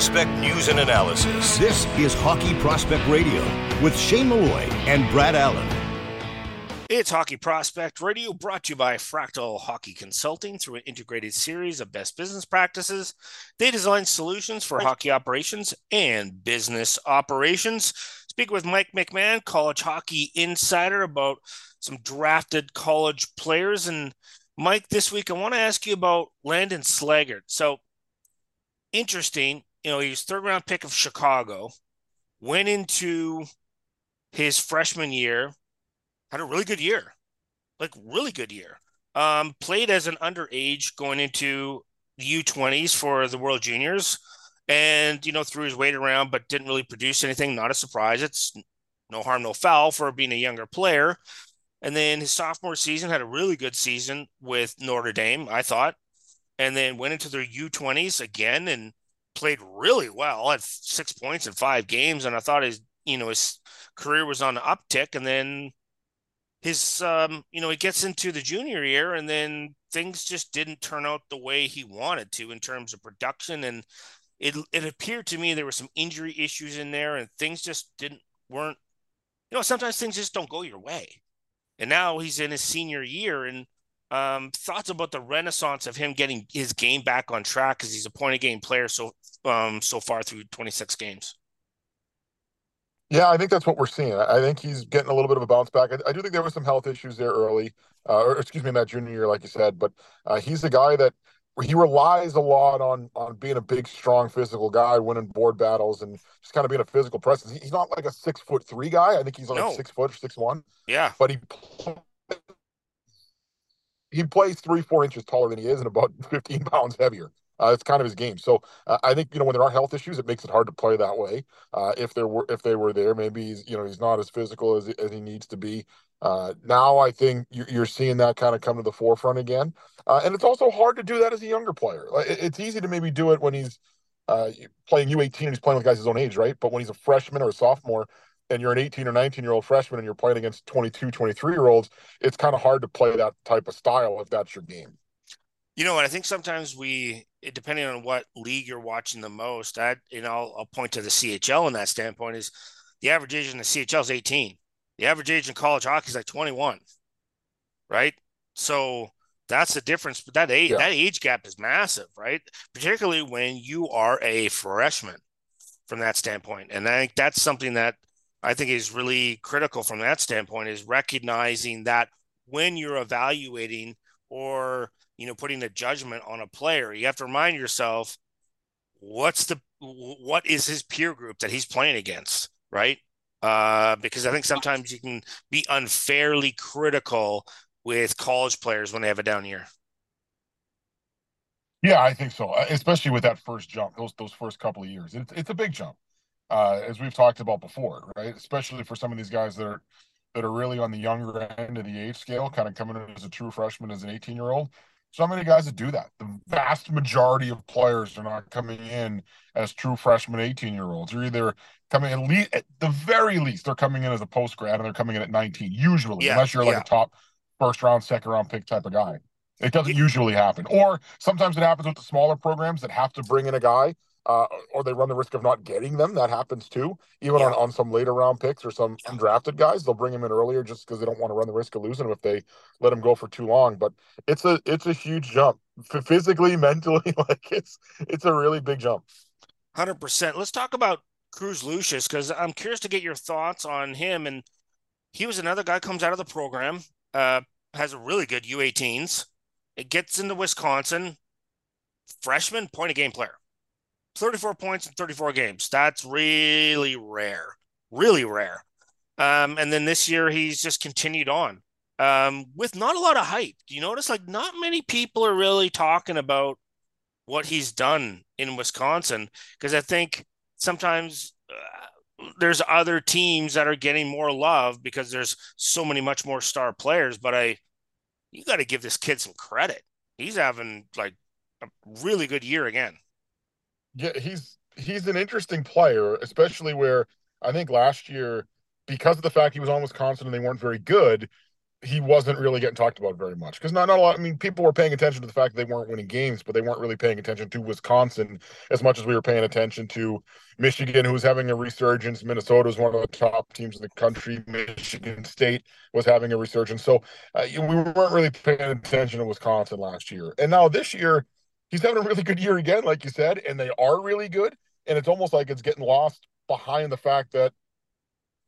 prospect news and analysis. This is Hockey Prospect Radio with Shane Malloy and Brad Allen. It's Hockey Prospect Radio brought to you by Fractal Hockey Consulting through an integrated series of best business practices. They design solutions for hockey operations and business operations. Speak with Mike McMahon, college hockey insider, about some drafted college players. And Mike, this week I want to ask you about Landon Slaggert. So interesting, you know, he was third round pick of Chicago, went into his freshman year had a really good year, like really good year. Um, played as an underage going into U20s for the World Juniors, and you know threw his weight around, but didn't really produce anything. Not a surprise. It's no harm, no foul for being a younger player. And then his sophomore season had a really good season with Notre Dame, I thought, and then went into their U20s again and played really well at six points in five games. And I thought his, you know, his career was on the uptick. And then his um, you know he gets into the junior year and then things just didn't turn out the way he wanted to in terms of production and it it appeared to me there were some injury issues in there and things just didn't weren't you know sometimes things just don't go your way and now he's in his senior year and um, thoughts about the renaissance of him getting his game back on track because he's a point of game player so um, so far through 26 games yeah, I think that's what we're seeing. I think he's getting a little bit of a bounce back. I, I do think there were some health issues there early, uh, or excuse me, in that junior year, like you said. But uh, he's the guy that he relies a lot on on being a big, strong, physical guy, winning board battles, and just kind of being a physical presence. He's not like a six foot three guy. I think he's like no. six foot, six one. Yeah, but he he plays three, four inches taller than he is, and about fifteen pounds heavier. Uh, it's kind of his game. So uh, I think you know when there are health issues, it makes it hard to play that way. Uh, if there were if they were there, maybe he's you know he's not as physical as, as he needs to be. Uh, now I think you're seeing that kind of come to the forefront again, uh, and it's also hard to do that as a younger player. It's easy to maybe do it when he's uh, playing U18 and he's playing with guys his own age, right? But when he's a freshman or a sophomore, and you're an 18 or 19 year old freshman and you're playing against 22 23 year olds it's kind of hard to play that type of style if that's your game you know what? I think sometimes we, depending on what league you're watching the most, I, you know, I'll, I'll point to the CHL in that standpoint is the average age in the CHL is 18. The average age in college hockey is like 21, right? So that's the difference. But that age, yeah. that age gap is massive, right? Particularly when you are a freshman from that standpoint. And I think that's something that I think is really critical from that standpoint is recognizing that when you're evaluating or you know, putting a judgment on a player, you have to remind yourself what's the what is his peer group that he's playing against, right? Uh, because I think sometimes you can be unfairly critical with college players when they have a down year. Yeah, I think so. Especially with that first jump, those those first couple of years, it's it's a big jump, uh, as we've talked about before, right? Especially for some of these guys that are that are really on the younger end of the age scale, kind of coming in as a true freshman as an 18 year old so many guys that do that. The vast majority of players are not coming in as true freshman 18 year olds. They're either coming at least at the very least, they're coming in as a post grad and they're coming in at 19, usually, yeah, unless you're like yeah. a top first round, second round pick type of guy. It doesn't usually happen. Or sometimes it happens with the smaller programs that have to bring in a guy uh, or they run the risk of not getting them. That happens too. Even yeah. on, on some later round picks or some undrafted guys, they'll bring them in earlier just because they don't want to run the risk of losing them if they let them go for too long. But it's a it's a huge jump, F- physically, mentally. Like it's it's a really big jump. Hundred percent. Let's talk about Cruz Lucius because I'm curious to get your thoughts on him. And he was another guy comes out of the program, uh, has a really good U18s. It gets into Wisconsin, freshman point of game player 34 points in 34 games. That's really rare, really rare. Um, and then this year he's just continued on um, with not a lot of hype. You notice like not many people are really talking about what he's done in Wisconsin because I think sometimes uh, there's other teams that are getting more love because there's so many much more star players. But I, you got to give this kid some credit. He's having like a really good year again yeah, he's he's an interesting player, especially where I think last year, because of the fact he was on Wisconsin and they weren't very good, he wasn't really getting talked about very much because not, not a lot. I mean, people were paying attention to the fact that they weren't winning games, but they weren't really paying attention to Wisconsin as much as we were paying attention to Michigan, who was having a resurgence. Minnesota is one of the top teams in the country. Michigan State was having a resurgence. So uh, we weren't really paying attention to Wisconsin last year. And now this year, he's having a really good year again, like you said, and they are really good. And it's almost like it's getting lost behind the fact that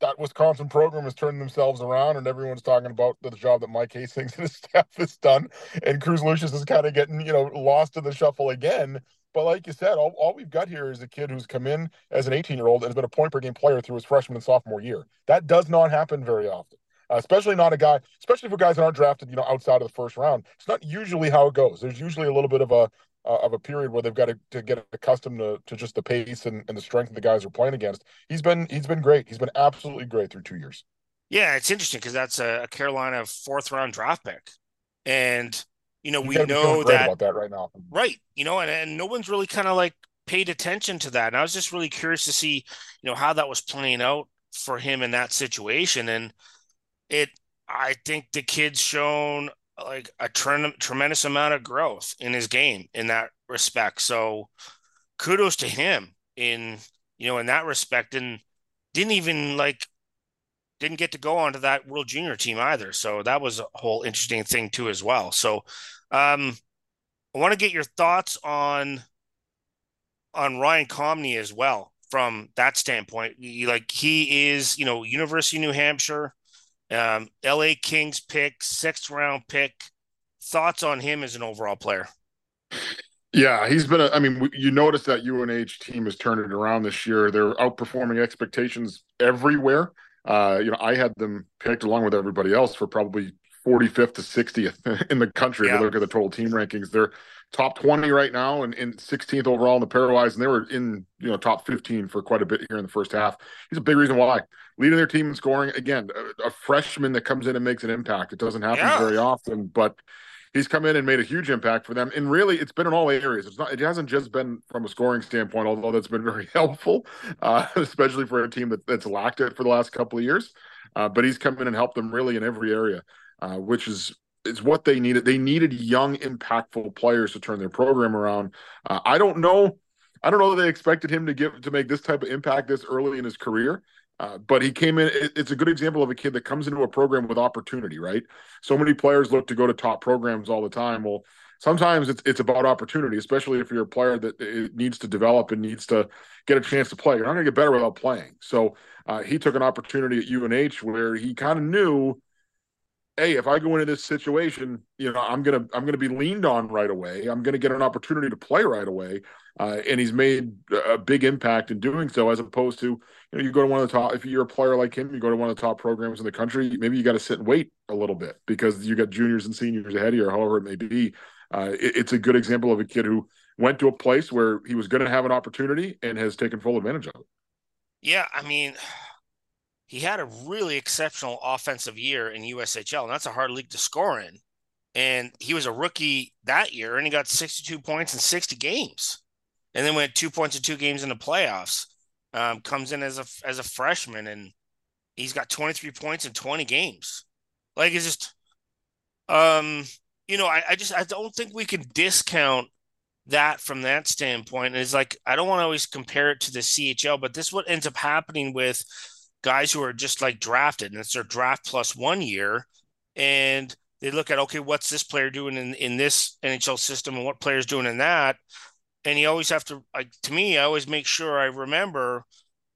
that Wisconsin program is turning themselves around, and everyone's talking about the job that Mike Hastings and his staff has done. And Cruz Lucius is kind of getting, you know, lost in the shuffle again. But like you said, all, all we've got here is a kid who's come in as an 18 year old and has been a point per game player through his freshman and sophomore year. That does not happen very often, uh, especially not a guy, especially for guys that aren't drafted, you know, outside of the first round. It's not usually how it goes. There's usually a little bit of a uh, of a period where they've got to, to get accustomed to, to just the pace and, and the strength of the guys they're playing against. He's been he's been great. He's been absolutely great through two years. Yeah, it's interesting because that's a Carolina fourth round draft pick, and you know we know that about that right now, right? You know, and, and no one's really kind of like paid attention to that. And I was just really curious to see, you know, how that was playing out for him in that situation, and it. I think the kid's shown like a tre- tremendous amount of growth in his game in that respect. So kudos to him in you know in that respect, and didn't even like didn't get to go onto that World Junior team either. So that was a whole interesting thing too as well. So um, I want to get your thoughts on on Ryan Conmy as well from that standpoint. Like he is, you know, University of New Hampshire um, LA Kings pick, sixth round pick. Thoughts on him as an overall player? Yeah, he's been. A, I mean, you notice that UNH team has turned it around this year. They're outperforming expectations everywhere. Uh, you know, I had them picked along with everybody else for probably 45th to 60th in the country. Yeah. If you look at the total team rankings, they're top 20 right now and, and 16th overall in the pairwise, and they were in you know top 15 for quite a bit here in the first half. He's a big reason why leading their team in scoring. Again, a, a freshman that comes in and makes an impact. It doesn't happen yeah. very often, but he's come in and made a huge impact for them. And really, it's been in all areas. It's not. It hasn't just been from a scoring standpoint, although that's been very helpful, uh, especially for a team that, that's lacked it for the last couple of years. Uh, but he's come in and helped them really in every area, uh, which is is what they needed. They needed young, impactful players to turn their program around. Uh, I don't know. I don't know that they expected him to give to make this type of impact this early in his career. Uh, but he came in. It, it's a good example of a kid that comes into a program with opportunity, right? So many players look to go to top programs all the time. Well, sometimes it's it's about opportunity, especially if you're a player that needs to develop and needs to get a chance to play. You're not going to get better without playing. So uh, he took an opportunity at UNH where he kind of knew hey, if I go into this situation, you know, I'm gonna I'm gonna be leaned on right away. I'm gonna get an opportunity to play right away, uh, and he's made a big impact in doing so. As opposed to, you know, you go to one of the top. If you're a player like him, you go to one of the top programs in the country. Maybe you got to sit and wait a little bit because you got juniors and seniors ahead of you, or however it may be. Uh, it, it's a good example of a kid who went to a place where he was going to have an opportunity and has taken full advantage of it. Yeah, I mean he had a really exceptional offensive year in USHL, and that's a hard league to score in. And he was a rookie that year, and he got 62 points in 60 games, and then went two points in two games in the playoffs. Um, comes in as a as a freshman, and he's got 23 points in 20 games. Like it's just, um, you know, I, I just I don't think we can discount that from that standpoint. And it's like I don't want to always compare it to the CHL, but this is what ends up happening with guys who are just like drafted and it's their draft plus one year and they look at okay what's this player doing in, in this nhl system and what players doing in that? And you always have to like to me i always make sure i remember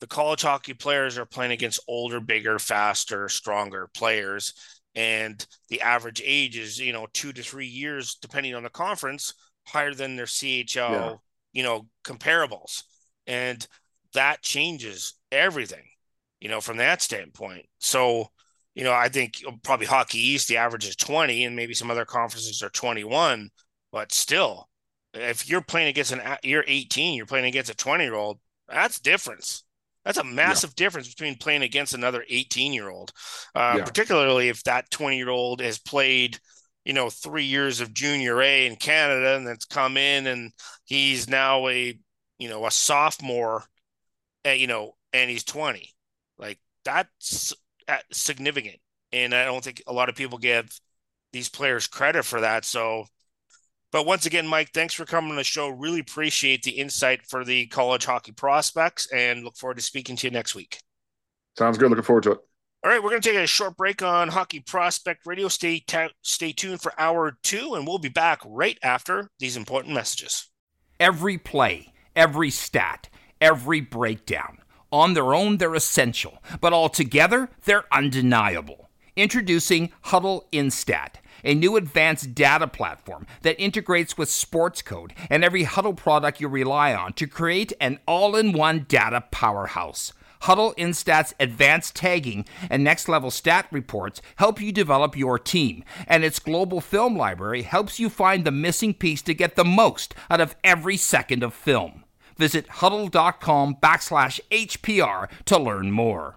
the college hockey players are playing against older bigger faster stronger players and the average age is you know two to three years depending on the conference higher than their chl yeah. you know comparables. And that changes everything you know, from that standpoint. So, you know, I think probably Hockey East, the average is 20, and maybe some other conferences are 21, but still, if you're playing against an, you're 18, you're playing against a 20 year old, that's difference. That's a massive yeah. difference between playing against another 18 year old, uh, yeah. particularly if that 20 year old has played, you know, three years of junior A in Canada and that's come in and he's now a, you know, a sophomore, at, you know, and he's 20 like that's uh, significant. and I don't think a lot of people give these players credit for that. So, but once again, Mike, thanks for coming on the show. Really appreciate the insight for the college hockey prospects, and look forward to speaking to you next week. Sounds good. Looking forward to it. All right, we're going to take a short break on Hockey Prospect Radio. Stay ta- stay tuned for hour two, and we'll be back right after these important messages. Every play, every stat, every breakdown. On their own, they're essential, but all together, they're undeniable. Introducing Hudl Instat, a new advanced data platform that integrates with Sportscode and every Hudl product you rely on to create an all in one data powerhouse. Hudl Instat's advanced tagging and next level stat reports help you develop your team, and its global film library helps you find the missing piece to get the most out of every second of film. Visit hudl.com backslash HPR to learn more.